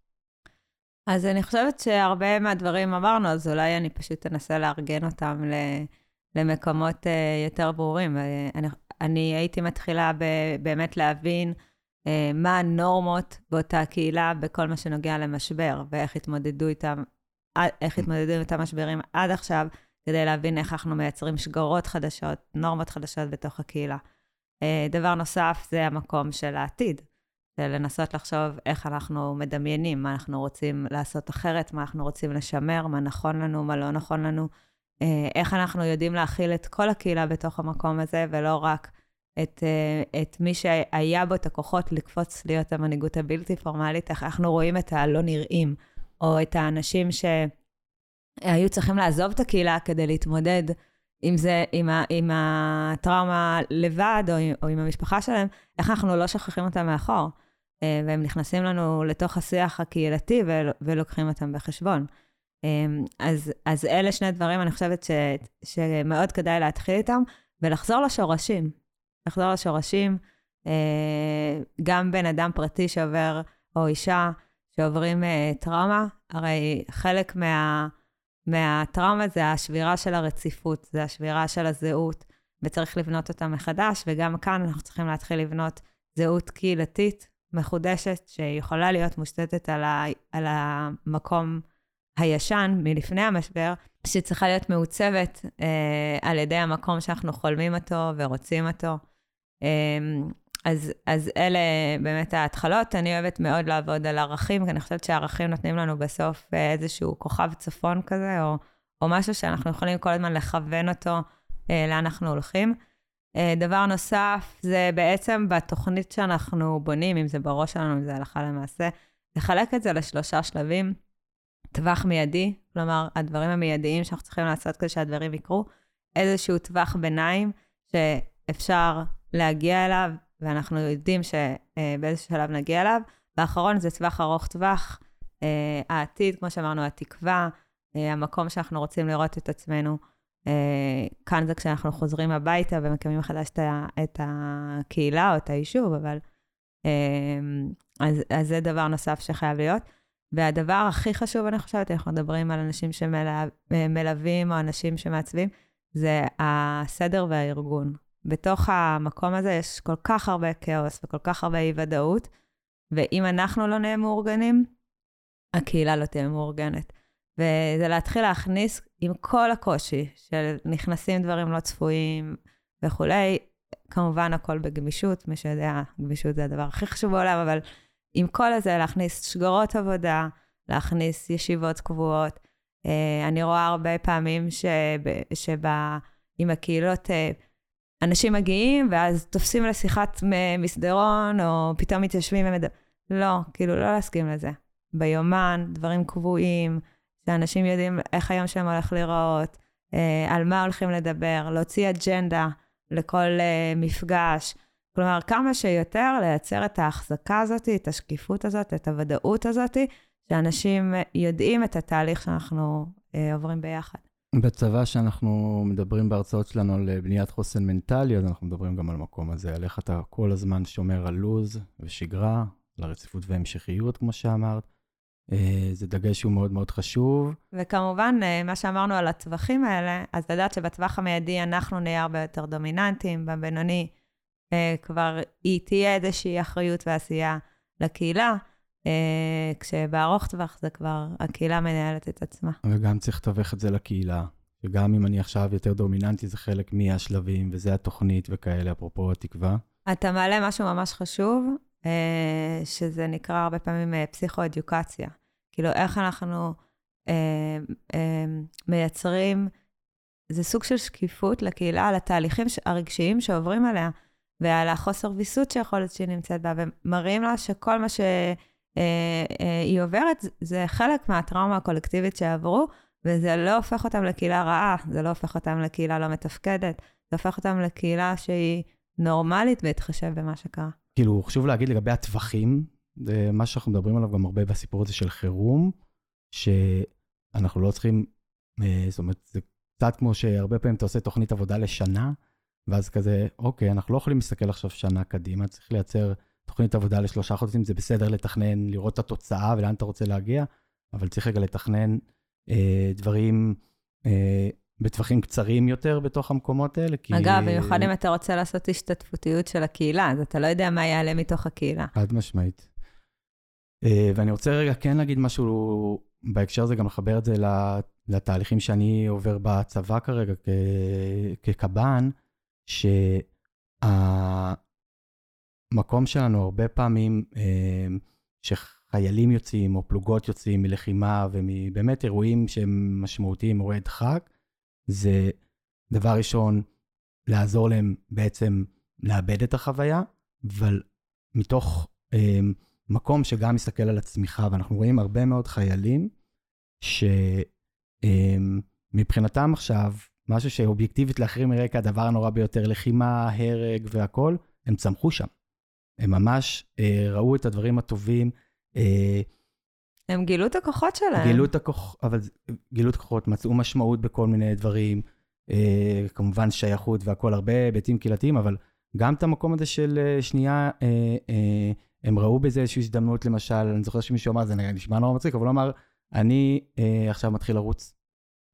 אז אני חושבת שהרבה מהדברים אמרנו, אז אולי אני פשוט אנסה לארגן אותם למקומות אה, יותר ברורים. אה, אני, אני הייתי מתחילה ב, באמת להבין אה, מה הנורמות באותה קהילה בכל מה שנוגע למשבר, ואיך התמודדו איתם, איך התמודדו עם אותם משברים עד עכשיו, כדי להבין איך אנחנו מייצרים שגרות חדשות, נורמות חדשות בתוך הקהילה. דבר נוסף זה המקום של העתיד. זה לנסות לחשוב איך אנחנו מדמיינים, מה אנחנו רוצים לעשות אחרת, מה אנחנו רוצים לשמר, מה נכון לנו, מה לא נכון לנו, אה, איך אנחנו יודעים להכיל את כל הקהילה בתוך המקום הזה, ולא רק את, אה, את מי שהיה בו את הכוחות לקפוץ להיות המנהיגות הבלתי פורמלית, איך אנחנו רואים את הלא נראים, או את האנשים שהיו צריכים לעזוב את הקהילה כדי להתמודד אם זה עם, ה, עם הטראומה לבד, או, או עם המשפחה שלהם, איך אנחנו לא שוכחים אותם מאחור. אה, והם נכנסים לנו לתוך השיח הקהילתי ולוקחים אותם בחשבון. אה, אז, אז אלה שני דברים, אני חושבת ש, שמאוד כדאי להתחיל איתם, ולחזור לשורשים. לחזור לשורשים, אה, גם בן אדם פרטי שעובר, או אישה שעוברים טראומה, הרי חלק מה, מהטראומה זה השבירה של הרציפות, זה השבירה של הזהות, וצריך לבנות אותה מחדש, וגם כאן אנחנו צריכים להתחיל לבנות זהות קהילתית מחודשת, שיכולה להיות מושתתת על, ה, על המקום הישן מלפני המשבר, שצריכה להיות מעוצבת אה, על ידי המקום שאנחנו חולמים אותו ורוצים אותו. אה, אז, אז אלה באמת ההתחלות. אני אוהבת מאוד לעבוד על ערכים, כי אני חושבת שהערכים נותנים לנו בסוף אה, איזשהו כוכב צפון כזה, או, או משהו שאנחנו יכולים כל הזמן לכוון אותו אה, לאן אנחנו הולכים. אה, דבר נוסף, זה בעצם בתוכנית שאנחנו בונים, אם זה בראש שלנו, אם זה הלכה למעשה, לחלק את זה לשלושה שלבים. טווח מיידי, כלומר, הדברים המיידיים שאנחנו צריכים לעשות כדי שהדברים יקרו, איזשהו טווח ביניים שאפשר להגיע אליו, ואנחנו יודעים שבאיזשהו שלב נגיע אליו, והאחרון זה טווח ארוך טווח, אה, העתיד, כמו שאמרנו, התקווה, אה, המקום שאנחנו רוצים לראות את עצמנו. אה, כאן זה כשאנחנו חוזרים הביתה ומקיימים מחדש את הקהילה או את היישוב, אבל... אה, אז, אז זה דבר נוסף שחייב להיות. והדבר הכי חשוב, אני חושבת, אנחנו מדברים על אנשים שמלווים או אנשים שמעצבים, זה הסדר והארגון. בתוך המקום הזה יש כל כך הרבה כאוס וכל כך הרבה אי-ודאות, ואם אנחנו לא נהיה מאורגנים, הקהילה לא תהיה מאורגנת. וזה להתחיל להכניס עם כל הקושי של נכנסים דברים לא צפויים וכולי, כמובן הכל בגמישות, מי שיודע, גמישות זה הדבר הכי חשוב בעולם, אבל עם כל הזה להכניס שגרות עבודה, להכניס ישיבות קבועות. Uh, אני רואה הרבה פעמים שבה, עם הקהילות, uh, אנשים מגיעים ואז תופסים לשיחת מסדרון, או פתאום מתיישבים ומדברים. לא, כאילו, לא להסכים לזה. ביומן, דברים קבועים, שאנשים יודעים איך היום שלהם הולך להיראות, אה, על מה הולכים לדבר, להוציא אג'נדה לכל אה, מפגש. כלומר, כמה שיותר לייצר את ההחזקה הזאת, את השקיפות הזאת, את הוודאות הזאת, שאנשים יודעים את התהליך שאנחנו אה, עוברים ביחד. בצבא שאנחנו מדברים בהרצאות שלנו על בניית חוסן מנטלי, אז אנחנו מדברים גם על המקום הזה, על איך אתה כל הזמן שומר על לוז ושגרה, על הרציפות והמשכיות, כמו שאמרת. אה, זה דגש שהוא מאוד מאוד חשוב. וכמובן, אה, מה שאמרנו על הטווחים האלה, אז לדעת שבטווח המיידי אנחנו נהיה הרבה יותר דומיננטיים, בבינוני אה, כבר היא תהיה איזושהי אחריות ועשייה לקהילה, אה, כשבארוך טווח זה כבר, הקהילה מנהלת את עצמה. וגם צריך לתווך את זה לקהילה. וגם אם אני עכשיו יותר דומיננטי, זה חלק מהשלבים, וזה התוכנית וכאלה, אפרופו התקווה. אתה מעלה משהו ממש חשוב, אה, שזה נקרא הרבה פעמים אה, פסיכואדיוקציה. כאילו, איך אנחנו אה, מייצרים, זה סוג של שקיפות לקהילה על התהליכים הרגשיים שעוברים עליה, ועל החוסר ויסות שיכול להיות שהיא נמצאת בה, ומראים לה שכל מה שהיא עוברת זה חלק מהטראומה הקולקטיבית שעברו, וזה לא הופך אותם לקהילה רעה, זה לא הופך אותם לקהילה לא מתפקדת, זה הופך אותם לקהילה שהיא נורמלית בהתחשב במה שקרה. כאילו, חשוב להגיד לגבי הטווחים, זה מה שאנחנו מדברים עליו גם הרבה בסיפור הזה של חירום, שאנחנו לא צריכים, אה, זאת אומרת, זה קצת כמו שהרבה פעמים אתה עושה תוכנית עבודה לשנה, ואז כזה, אוקיי, אנחנו לא יכולים להסתכל עכשיו שנה קדימה, צריך לייצר תוכנית עבודה לשלושה חודשים, זה בסדר לתכנן, לראות את התוצאה ולאן אתה רוצה להגיע, אבל צריך רגע לתכנן אה, דברים אה, בטווחים קצרים יותר בתוך המקומות האלה, כי... אגב, במיוחד אם אתה רוצה לעשות השתתפותיות של הקהילה, אז אתה לא יודע מה יעלה מתוך הקהילה. חד משמעית. אה, ואני רוצה רגע כן להגיד משהו בהקשר הזה, גם לחבר את זה לתהליכים שאני עובר בצבא כרגע כקב"ן, שהמקום שלנו הרבה פעמים, שחיילים יוצאים או פלוגות יוצאים מלחימה ומבאמת אירועים שהם משמעותיים, אירועי דחק, זה דבר ראשון, לעזור להם בעצם לאבד את החוויה, אבל מתוך אה, מקום שגם מסתכל על הצמיחה, ואנחנו רואים הרבה מאוד חיילים שמבחינתם אה, עכשיו, משהו שאובייקטיבית לאחרים נראה כהדבר הנורא ביותר, לחימה, הרג והכול, הם צמחו שם. הם ממש אה, ראו את הדברים הטובים. אה, הם גילו את הכוחות שלהם. גילו את הכוחות, אבל גילו את הכוחות, מצאו משמעות בכל מיני דברים, אה, כמובן שייכות והכול, הרבה היבטים קהילתיים, אבל גם את המקום הזה של אה, שנייה, אה, אה, הם ראו בזה איזושהי הזדמנות, למשל, אני זוכר שמישהו אמר, זה נשמע נורא מצחיק, אבל הוא אמר, אני אה, עכשיו מתחיל לרוץ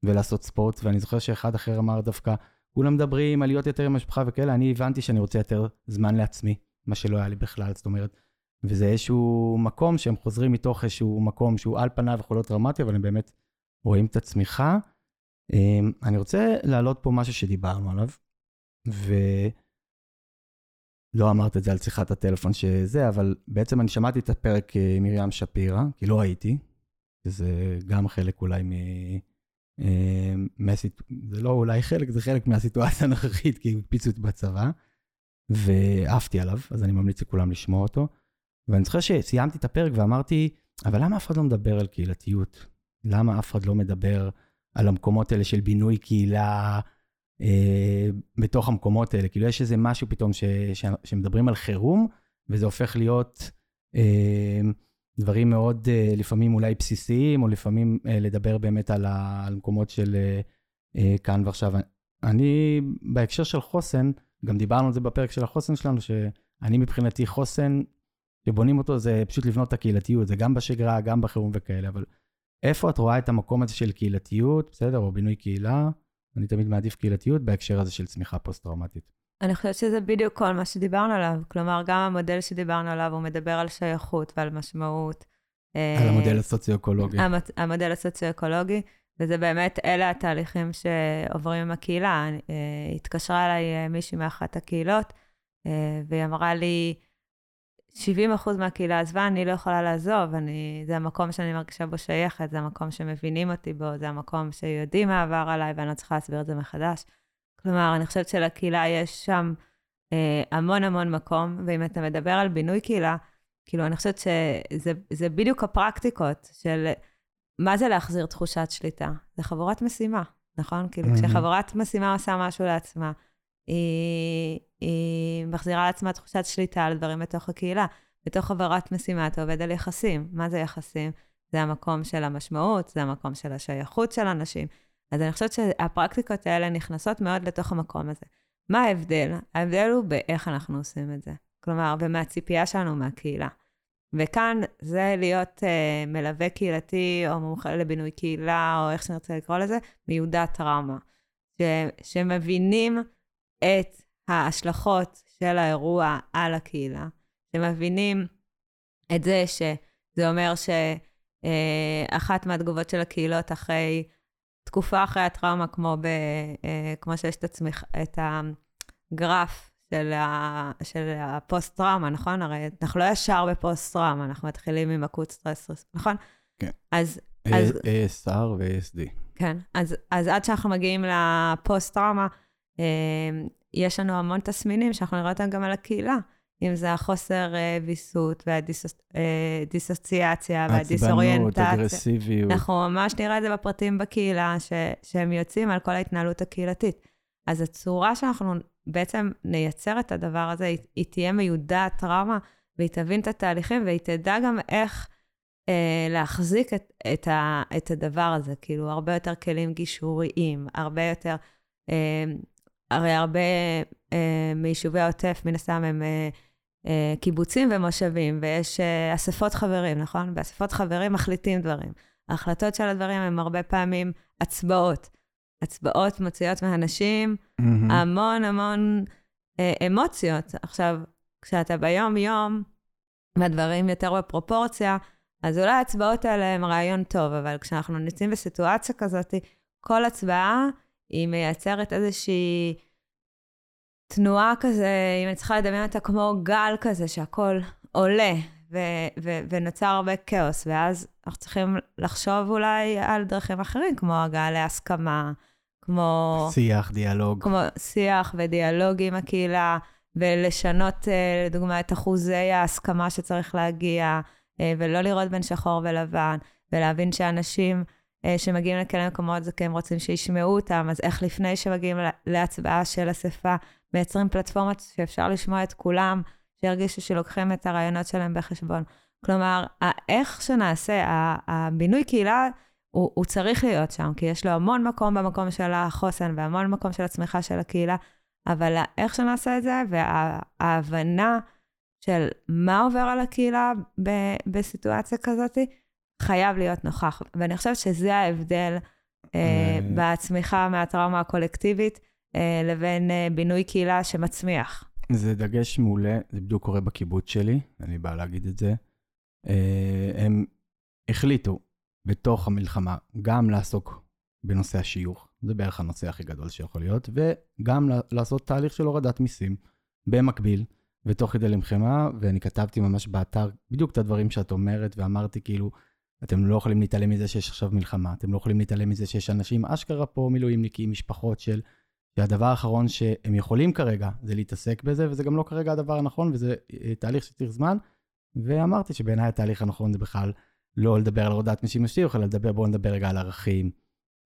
ולעשות ספורט, ואני זוכר שאחד אחר אמר דווקא, כולם מדברים על להיות יותר עם המשפחה וכאלה, אני הבנתי שאני רוצה יותר זמן לעצמי, מה שלא היה לי בכלל, זאת אומרת, וזה איזשהו מקום שהם חוזרים מתוך איזשהו מקום שהוא על פניו יכול להיות דרמטי, אבל הם באמת רואים את הצמיחה. אמ, אני רוצה להעלות פה משהו שדיברנו עליו, ולא אמרת את זה על שיחת הטלפון שזה, אבל בעצם אני שמעתי את הפרק עם מרים שפירא, כי לא הייתי, שזה גם חלק אולי מ... אמ, מהסיט... זה לא אולי חלק, זה חלק מהסיטואציה הנוכחית, כי הקפיצו אותי בצבא, ועפתי עליו, אז אני ממליץ לכולם לשמוע אותו. ואני זוכר שסיימתי את הפרק ואמרתי, אבל למה אף אחד לא מדבר על קהילתיות? למה אף אחד לא מדבר על המקומות האלה של בינוי קהילה אה, בתוך המקומות האלה? כאילו, יש איזה משהו פתאום ש, ש, שמדברים על חירום, וזה הופך להיות אה, דברים מאוד, אה, לפעמים אולי בסיסיים, או לפעמים אה, לדבר באמת על, ה, על מקומות של אה, אה, כאן ועכשיו. אני, בהקשר של חוסן, גם דיברנו על זה בפרק של החוסן שלנו, שאני מבחינתי חוסן שבונים אותו זה פשוט לבנות את הקהילתיות, זה גם בשגרה, גם בחירום וכאלה, אבל איפה את רואה את המקום הזה של קהילתיות, בסדר, או בינוי קהילה? אני תמיד מעדיף קהילתיות בהקשר הזה של צמיחה פוסט-טראומטית. אני חושבת שזה בדיוק כל מה שדיברנו עליו. כלומר, גם המודל שדיברנו עליו, הוא מדבר על שייכות ועל משמעות. על המודל הסוציו-אקולוגי. המודל הסוציו-אקולוגי, וזה באמת, אלה התהליכים שעוברים עם הקהילה. אה, התקשרה אליי אה, מישהי מאחת הקהילות, אה, והיא אמרה לי, 70 אחוז מהקהילה עזבה, אני לא יכולה לעזוב, אני, זה המקום שאני מרגישה בו שייכת, זה המקום שמבינים אותי בו, זה המקום שיודעים מה עבר עליי ואני לא צריכה להסביר את זה מחדש. כלומר, אני חושבת שלקהילה יש שם אה, המון המון מקום, ואם אתה מדבר על בינוי קהילה, כאילו, אני חושבת שזה בדיוק הפרקטיקות של מה זה להחזיר תחושת שליטה. זה חבורת משימה, נכון? כאילו. כשחבורת משימה עושה משהו לעצמה, היא, היא מחזירה לעצמה תחושת שליטה על דברים בתוך הקהילה. בתוך עברת משימה אתה עובד על יחסים. מה זה יחסים? זה המקום של המשמעות, זה המקום של השייכות של אנשים. אז אני חושבת שהפרקטיקות האלה נכנסות מאוד לתוך המקום הזה. מה ההבדל? ההבדל הוא באיך אנחנו עושים את זה. כלומר, ומהציפייה שלנו מהקהילה. וכאן זה להיות uh, מלווה קהילתי, או מומחה לבינוי קהילה, או איך שנרצה לקרוא לזה, מיודע טראומה. ש, שמבינים את ההשלכות של האירוע על הקהילה, שמבינים את זה זה אומר שאחת מהתגובות של הקהילות אחרי, תקופה אחרי הטראומה, כמו, ב, כמו שיש את, הצמיח, את הגרף של, ה, של הפוסט-טראומה, נכון? הרי אנחנו לא ישר בפוסט-טראומה, אנחנו מתחילים עם acute stress, נכון? כן. אז... אז ASR ו-ASD. כן, אז, אז עד שאנחנו מגיעים לפוסט-טראומה, אה, יש לנו המון תסמינים שאנחנו נראה אותם גם על הקהילה. אם זה החוסר אה, ויסות והדיסוציאציה והדיסאוריינטציה. עצבנות, אגרסיביות. אנחנו ממש נראה את זה בפרטים בקהילה, ש, שהם יוצאים על כל ההתנהלות הקהילתית. אז הצורה שאנחנו בעצם נייצר את הדבר הזה, היא, היא תהיה מיודעת טראומה, והיא תבין את התהליכים, והיא תדע גם איך אה, להחזיק את, את, ה, את הדבר הזה. כאילו, הרבה יותר כלים גישוריים, הרבה יותר... אה, הרי הרבה אה, מיישובי העוטף, מן הסתם, הם אה, אה, קיבוצים ומושבים, ויש אה, אספות חברים, נכון? באספות חברים מחליטים דברים. ההחלטות של הדברים הם הרבה פעמים הצבעות. הצבעות מוציאות מהאנשים mm-hmm. המון המון אה, אמוציות. עכשיו, כשאתה ביום-יום, והדברים יותר בפרופורציה, אז אולי ההצבעות האלה הן רעיון טוב, אבל כשאנחנו נמצאים בסיטואציה כזאת, כל הצבעה היא מייצרת איזושהי תנועה כזה, אם אני צריכה לדמיין אותה כמו גל כזה, שהכול עולה, ו- ו- ונוצר הרבה כאוס, ואז אנחנו צריכים לחשוב אולי על דרכים אחרים, כמו הגעה להסכמה, כמו... שיח, דיאלוג. כמו שיח ודיאלוג עם הקהילה, ולשנות, אה, לדוגמה, את אחוזי ההסכמה שצריך להגיע, אה, ולא לראות בין שחור ולבן, ולהבין שאנשים אה, שמגיעים לכאלה מקומות זה כי הם רוצים שישמעו אותם, אז איך לפני שמגיעים להצבעה של אספה, מייצרים פלטפורמות שאפשר לשמוע את כולם, שירגישו שלוקחים את הרעיונות שלהם בחשבון. כלומר, איך שנעשה, הבינוי קהילה, הוא, הוא צריך להיות שם, כי יש לו המון מקום במקום של החוסן והמון מקום של הצמיחה של הקהילה, אבל איך שנעשה את זה, וההבנה של מה עובר על הקהילה ב, בסיטואציה כזאת, חייב להיות נוכח. ואני חושבת שזה ההבדל אה, אה, בצמיחה מהטראומה הקולקטיבית אה, לבין אה, בינוי קהילה שמצמיח. זה דגש מעולה, זה בדיוק קורה בקיבוץ שלי, אני בא להגיד את זה. אה, הם החליטו בתוך המלחמה גם לעסוק בנושא השיוך, זה בערך הנושא הכי גדול שיכול להיות, וגם לעשות תהליך של הורדת מיסים במקביל, ותוך כדי למחמה, ואני כתבתי ממש באתר בדיוק את הדברים שאת אומרת, ואמרתי כאילו, אתם לא יכולים להתעלם מזה שיש עכשיו מלחמה, אתם לא יכולים להתעלם מזה שיש אנשים אשכרה פה מילואימניקים, משפחות של... שהדבר האחרון שהם יכולים כרגע זה להתעסק בזה, וזה גם לא כרגע הדבר הנכון, וזה אה, תהליך שצריך זמן. ואמרתי שבעיניי התהליך הנכון זה בכלל לא לדבר על הורדת נשים לשיוך, אלא לדבר, בואו נדבר רגע על ערכים.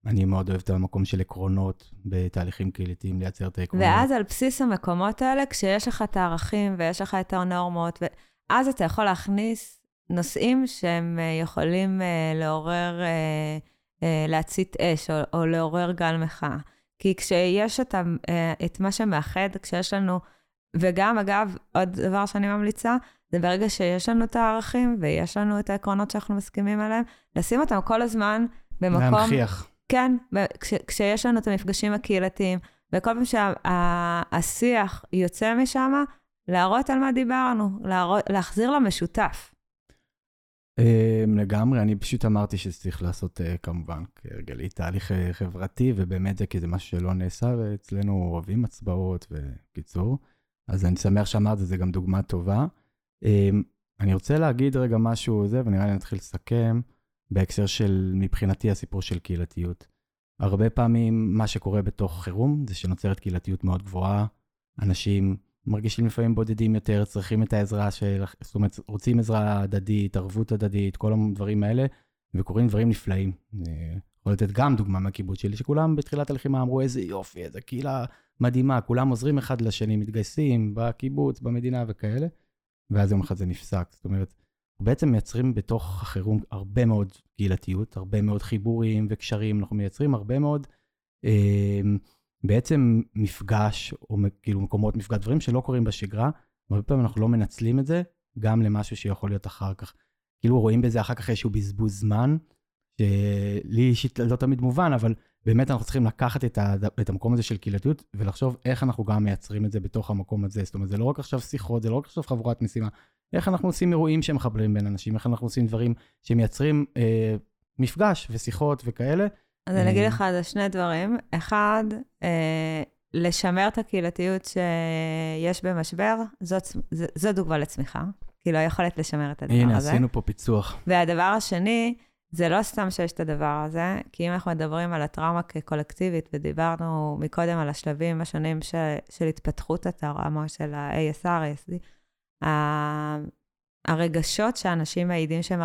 אני מאוד אוהב את המקום של עקרונות בתהליכים קהילתיים, לייצר את העקרונות. ואז על בסיס המקומות האלה, כשיש לך את הערכים ויש לך את הנורמות, ואז אתה יכול להכניס נושאים שהם אה, יכולים אה, לעורר, להצית אש או, או לעורר גל מחאה. כי כשיש את, את מה שמאחד, כשיש לנו, וגם, אגב, עוד דבר שאני ממליצה, זה ברגע שיש לנו את הערכים ויש לנו את העקרונות שאנחנו מסכימים עליהם, לשים אותם כל הזמן במקום... להנכיח. כן, כש, כשיש לנו את המפגשים הקהילתיים, וכל פעם שהשיח שה, יוצא משם, להראות על מה דיברנו, להראות, להחזיר למשותף. אמ, לגמרי, אני פשוט אמרתי שצריך לעשות אה, כמובן, כהרגלי, תהליך אה, חברתי, ובאמת זה כי זה משהו שלא נעשה, ואצלנו אוהבים הצבעות וקיצור. אז אני שמח שאמרת, זה גם דוגמה טובה. אמ, אני רוצה להגיד רגע משהו זה, ונראה לי נתחיל לסכם, בהקשר של, מבחינתי, הסיפור של קהילתיות. הרבה פעמים מה שקורה בתוך חירום זה שנוצרת קהילתיות מאוד גבוהה, אנשים מרגישים לפעמים בודדים יותר, צריכים את העזרה של, זאת אומרת, רוצים עזרה הדדית, ערבות הדדית, כל הדברים האלה, וקורים דברים נפלאים. אה, יכול לתת גם דוגמה מהקיבוץ שלי, שכולם בתחילת הלחימה אמרו, איזה יופי, איזה קהילה מדהימה, כולם עוזרים אחד לשני, מתגייסים בקיבוץ, במדינה וכאלה, ואז יום אחד זה נפסק. זאת אומרת, בעצם מייצרים בתוך החירום הרבה מאוד קהילתיות, הרבה מאוד חיבורים וקשרים, אנחנו מייצרים הרבה מאוד... אה, בעצם מפגש, או כאילו מקומות מפגש, דברים שלא קורים בשגרה, הרבה פעמים אנחנו לא מנצלים את זה גם למשהו שיכול להיות אחר כך. כאילו רואים בזה אחר כך איזשהו בזבוז זמן, שלי אישית לא תמיד מובן, אבל באמת אנחנו צריכים לקחת את, ה, את המקום הזה של קהילתיות ולחשוב איך אנחנו גם מייצרים את זה בתוך המקום הזה. זאת אומרת, זה לא רק עכשיו שיחות, זה לא רק עכשיו חבורת משימה, איך אנחנו עושים אירועים שמחברים בין אנשים, איך אנחנו עושים דברים שמייצרים אה, מפגש ושיחות וכאלה. אז אני אגיד לך על זה שני דברים. אחד, אה, לשמר את הקהילתיות שיש במשבר, זאת, זו דוגמה לצמיחה. כאילו, היכולת לשמר את הדבר הנה, הזה. הנה, עשינו פה פיצוח. והדבר השני, זה לא סתם שיש את הדבר הזה, כי אם אנחנו מדברים על הטראומה כקולקטיבית, ודיברנו מקודם על השלבים השונים ש, של התפתחות הטראומה, של ה-ASR, ASD, הרגשות שאנשים מעידים שהם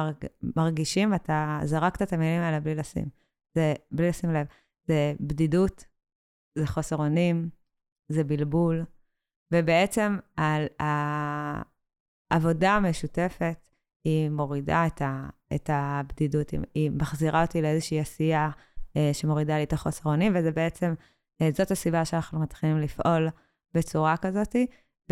מרגישים, אתה זרקת את המילים האלה בלי לשים. זה, בלי לשים לב. זה בדידות, זה חוסר אונים, זה בלבול, ובעצם על העבודה המשותפת, היא מורידה את, ה, את הבדידות, היא, היא מחזירה אותי לאיזושהי עשייה אה, שמורידה לי את החוסר אונים, וזה בעצם, אה, זאת הסיבה שאנחנו מתחילים לפעול בצורה כזאת.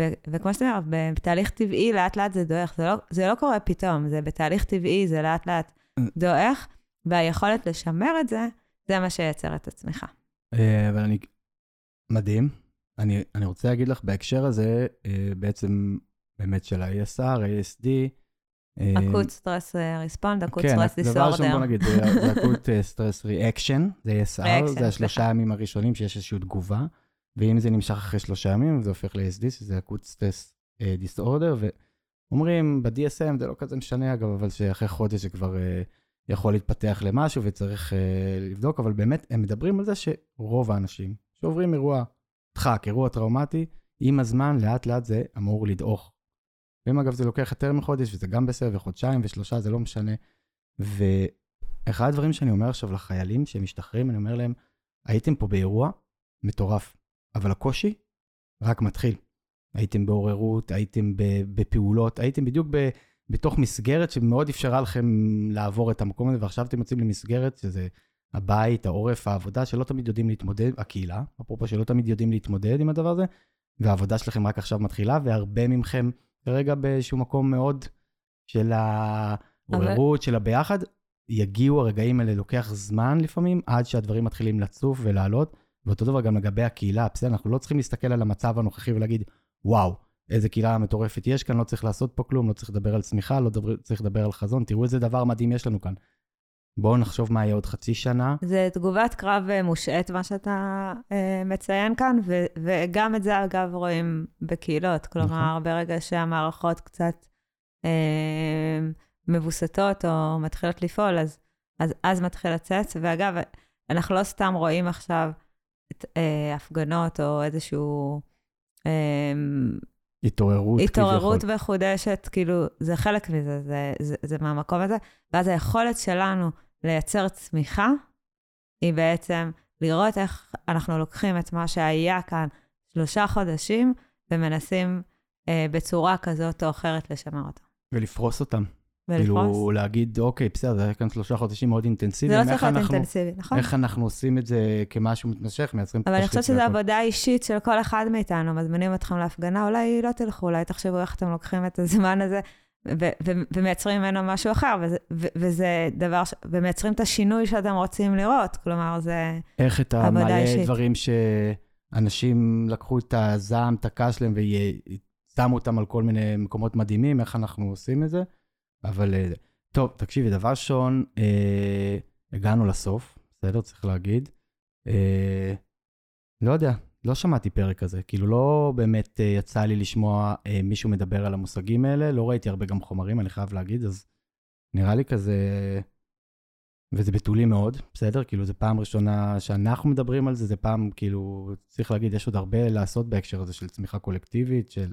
ו- וכמו שאתה אומר, בתהליך טבעי לאט לאט זה דועך, זה לא, זה לא קורה פתאום, זה בתהליך טבעי, זה לאט לאט דועך, והיכולת לשמר את זה, זה מה שייצר את הצמיחה. אה, אבל אני, מדהים. אני, אני רוצה להגיד לך בהקשר הזה, אה, בעצם באמת של ה-ASR, ASD, אקוט סטרס ריספונד, אקוט סטרס דיסורדר. כן, דבר ראשון בוא נגיד, זה [laughs] אקוט סטרס ריאקשן, זה ASR, זה השלושה ימים הראשונים שיש איזושהי תגובה. ואם זה נמשך אחרי שלושה ימים, זה הופך ל-SD, שזה אקוט סטרס דיסאורדר, ואומרים, ב-DSM זה לא כזה משנה אגב, אבל שאחרי חודש זה כבר uh, יכול להתפתח למשהו וצריך uh, לבדוק, אבל באמת, הם מדברים על זה שרוב האנשים שעוברים אירוע דחק, אירוע טראומטי, עם הזמן, לאט לאט זה אמור לדעוך. ואם אגב זה לוקח יותר מחודש, וזה גם בסדר, וחודשיים ושלושה, זה לא משנה. ואחד הדברים שאני אומר עכשיו לחיילים שמשתחררים, אני אומר להם, הייתם פה באירוע מטורף. אבל הקושי רק מתחיל. הייתם בעוררות, הייתם בפעולות, הייתם בדיוק ב, בתוך מסגרת שמאוד אפשרה לכם לעבור את המקום הזה, ועכשיו אתם יוצאים למסגרת שזה הבית, העורף, העבודה, שלא תמיד יודעים להתמודד, הקהילה, אפרופו שלא תמיד יודעים להתמודד עם הדבר הזה, והעבודה שלכם רק עכשיו מתחילה, והרבה מכם כרגע באיזשהו מקום מאוד של העוררות, של הביחד. יגיעו הרגעים האלה, לוקח זמן לפעמים, עד שהדברים מתחילים לצוף ולעלות. ואותו דבר גם לגבי הקהילה, בסדר, אנחנו לא צריכים להסתכל על המצב הנוכחי ולהגיד, וואו, איזה קהילה מטורפת יש כאן, לא צריך לעשות פה כלום, לא צריך לדבר על צמיחה, לא דבר, צריך לדבר על חזון, תראו איזה דבר מדהים יש לנו כאן. בואו נחשוב מה יהיה עוד חצי שנה. זה תגובת קרב אה, מושעת, מה שאתה אה, מציין כאן, ו- וגם את זה, אגב, רואים בקהילות. כלומר, נכון. ברגע שהמערכות קצת אה, מבוסתות או מתחילות לפעול, אז, אז, אז מתחיל לצאת. ואגב, אנחנו לא סתם רואים עכשיו אה, הפגנות או איזשהו... אה, התעוררות. התעוררות מחודשת, כאילו, זה חלק מזה, זה, זה, זה מהמקום הזה. ואז היכולת שלנו לייצר צמיחה, היא בעצם לראות איך אנחנו לוקחים את מה שהיה כאן שלושה חודשים, ומנסים אה, בצורה כזאת או אחרת לשמר אותו. ולפרוס אותם. כאילו להגיד, אוקיי, בסדר, זה היה כאן שלושה חודשים מאוד אינטנסיביים. זה לא צריך להיות אינטנסיבי, נכון? איך אנחנו עושים את זה כמשהו מתמשך, מייצרים את אבל אני חושבת שזו עבודה אישית של כל אחד מאיתנו, מזמינים אתכם להפגנה, אולי לא תלכו, אולי תחשבו איך אתם לוקחים את הזמן הזה ומייצרים ממנו משהו אחר, וזה דבר, ומייצרים את השינוי שאתם רוצים לראות, כלומר, זה עבודה אישית. איך אתה מעלה דברים שאנשים לקחו את הזעם, את הכעס שלהם, ושמו אותם על כל מיני מקומות מדהימים, איך אנחנו עושים את זה? אבל אה, טוב, תקשיבי, דבר ראשון, אה, הגענו לסוף, בסדר? צריך להגיד. אה, לא יודע, לא שמעתי פרק כזה. כאילו, לא באמת אה, יצא לי לשמוע אה, מישהו מדבר על המושגים האלה, לא ראיתי הרבה גם חומרים, אני חייב להגיד, אז נראה לי כזה... וזה בתולי מאוד, בסדר? כאילו, זו פעם ראשונה שאנחנו מדברים על זה, זה פעם, כאילו, צריך להגיד, יש עוד הרבה לעשות בהקשר הזה של צמיחה קולקטיבית, של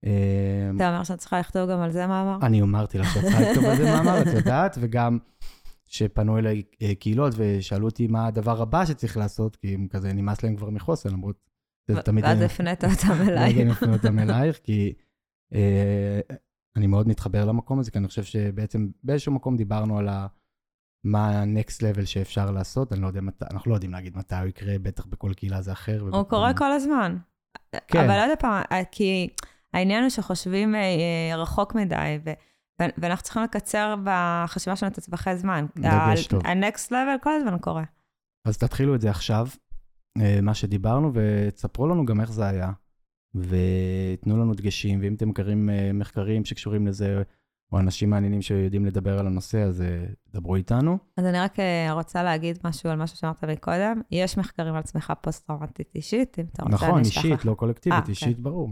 אתה אומר שאת צריכה לכתוב גם על זה מאמר? אני אמרתי לך שאת צריכה לכתוב על זה מאמר, את יודעת, וגם שפנו אליי אה, קהילות ושאלו אותי מה הדבר הבא שצריך לעשות, כי הם כזה נמאס להם כבר מחוסן, למרות. ואז הפנית אותם אליי. [laughs] ואז אני הפנית אותם אלייך, כי אה, אני מאוד מתחבר למקום הזה, כי אני חושב שבעצם באיזשהו מקום דיברנו על מה ה-next level שאפשר לעשות, אני לא יודע מתי, אנחנו לא יודעים להגיד מתי הוא יקרה, בטח בכל קהילה זה אחר. הוא קורה כל הזמן. כן. אבל עוד פעם, אה, כי... העניין הוא שחושבים אה, רחוק מדי, ו, ואנחנו צריכים לקצר בחשיבה שלנו את הטווחי זמן. דגש טוב. ה-next level כל הזמן קורה. אז תתחילו את זה עכשיו, אה, מה שדיברנו, ותספרו לנו גם איך זה היה. ותנו לנו דגשים, ואם אתם מכירים מחקרים שקשורים לזה, או אנשים מעניינים שיודעים לדבר על הנושא, אז דברו איתנו. אז אני רק רוצה להגיד משהו על משהו שאמרת מקודם. יש מחקרים על צמיחה פוסט-טראומטית אישית, אם אתה רוצה, נכון, אישית, לך... לא קולקטיבית, 아, אישית, כן. ברור.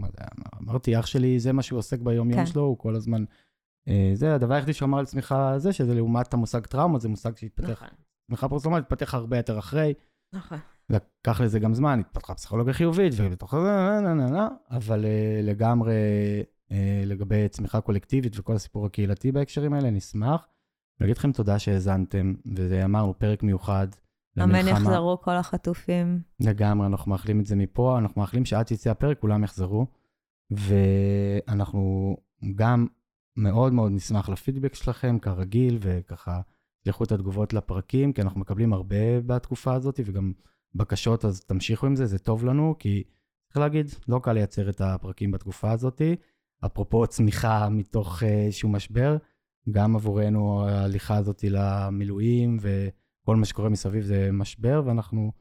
אמרתי, אח שלי, זה מה שהוא עוסק ביום-יום כן. שלו, הוא כל הזמן... זה הדבר היחידי שהוא אמר על צמיחה זה, שזה לעומת המושג טראומה, זה מושג שהתפתח, נכון. צמיחה פוסט-טראומטית התפתח הרבה יותר אחרי. נכון. לקח לזה גם זמן, התפתחה פסיכולוגיה חיובית, ובתוך זה, אבל לגמרי לגבי צמיחה קולקטיבית וכל הסיפור הקהילתי בהקשרים האלה, נשמח. להגיד לכם תודה שהאזנתם, ואמרנו, פרק מיוחד למלחמה. אמן יחזרו כל החטופים. לגמרי, אנחנו מאחלים את זה מפה, אנחנו מאחלים שעד שיצא הפרק כולם יחזרו, ואנחנו גם מאוד מאוד נשמח לפידבק שלכם, כרגיל, וככה תלכו את התגובות לפרקים, כי אנחנו מקבלים הרבה בתקופה הזאת, וגם בקשות, אז תמשיכו עם זה, זה טוב לנו, כי צריך להגיד, לא קל לייצר את הפרקים בתקופה הזאת. אפרופו צמיחה מתוך אה, איזשהו משבר, גם עבורנו ההליכה הזאת למילואים וכל מה שקורה מסביב זה משבר, ואנחנו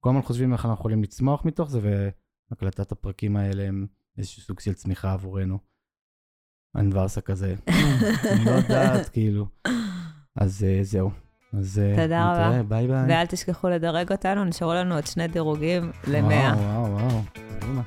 כל הזמן חושבים איך אנחנו יכולים לצמוח מתוך זה, והקלטת הפרקים האלה הם איזשהו סוג של צמיחה עבורנו. אנברסה כזה, [laughs] לא יודעת, כאילו. אז אה, זהו. אז אה, תודה רבה. ביי ביי. ואל תשכחו לדרג אותנו, נשארו לנו עוד שני דירוגים ל-100. וואו, וואו, וואו.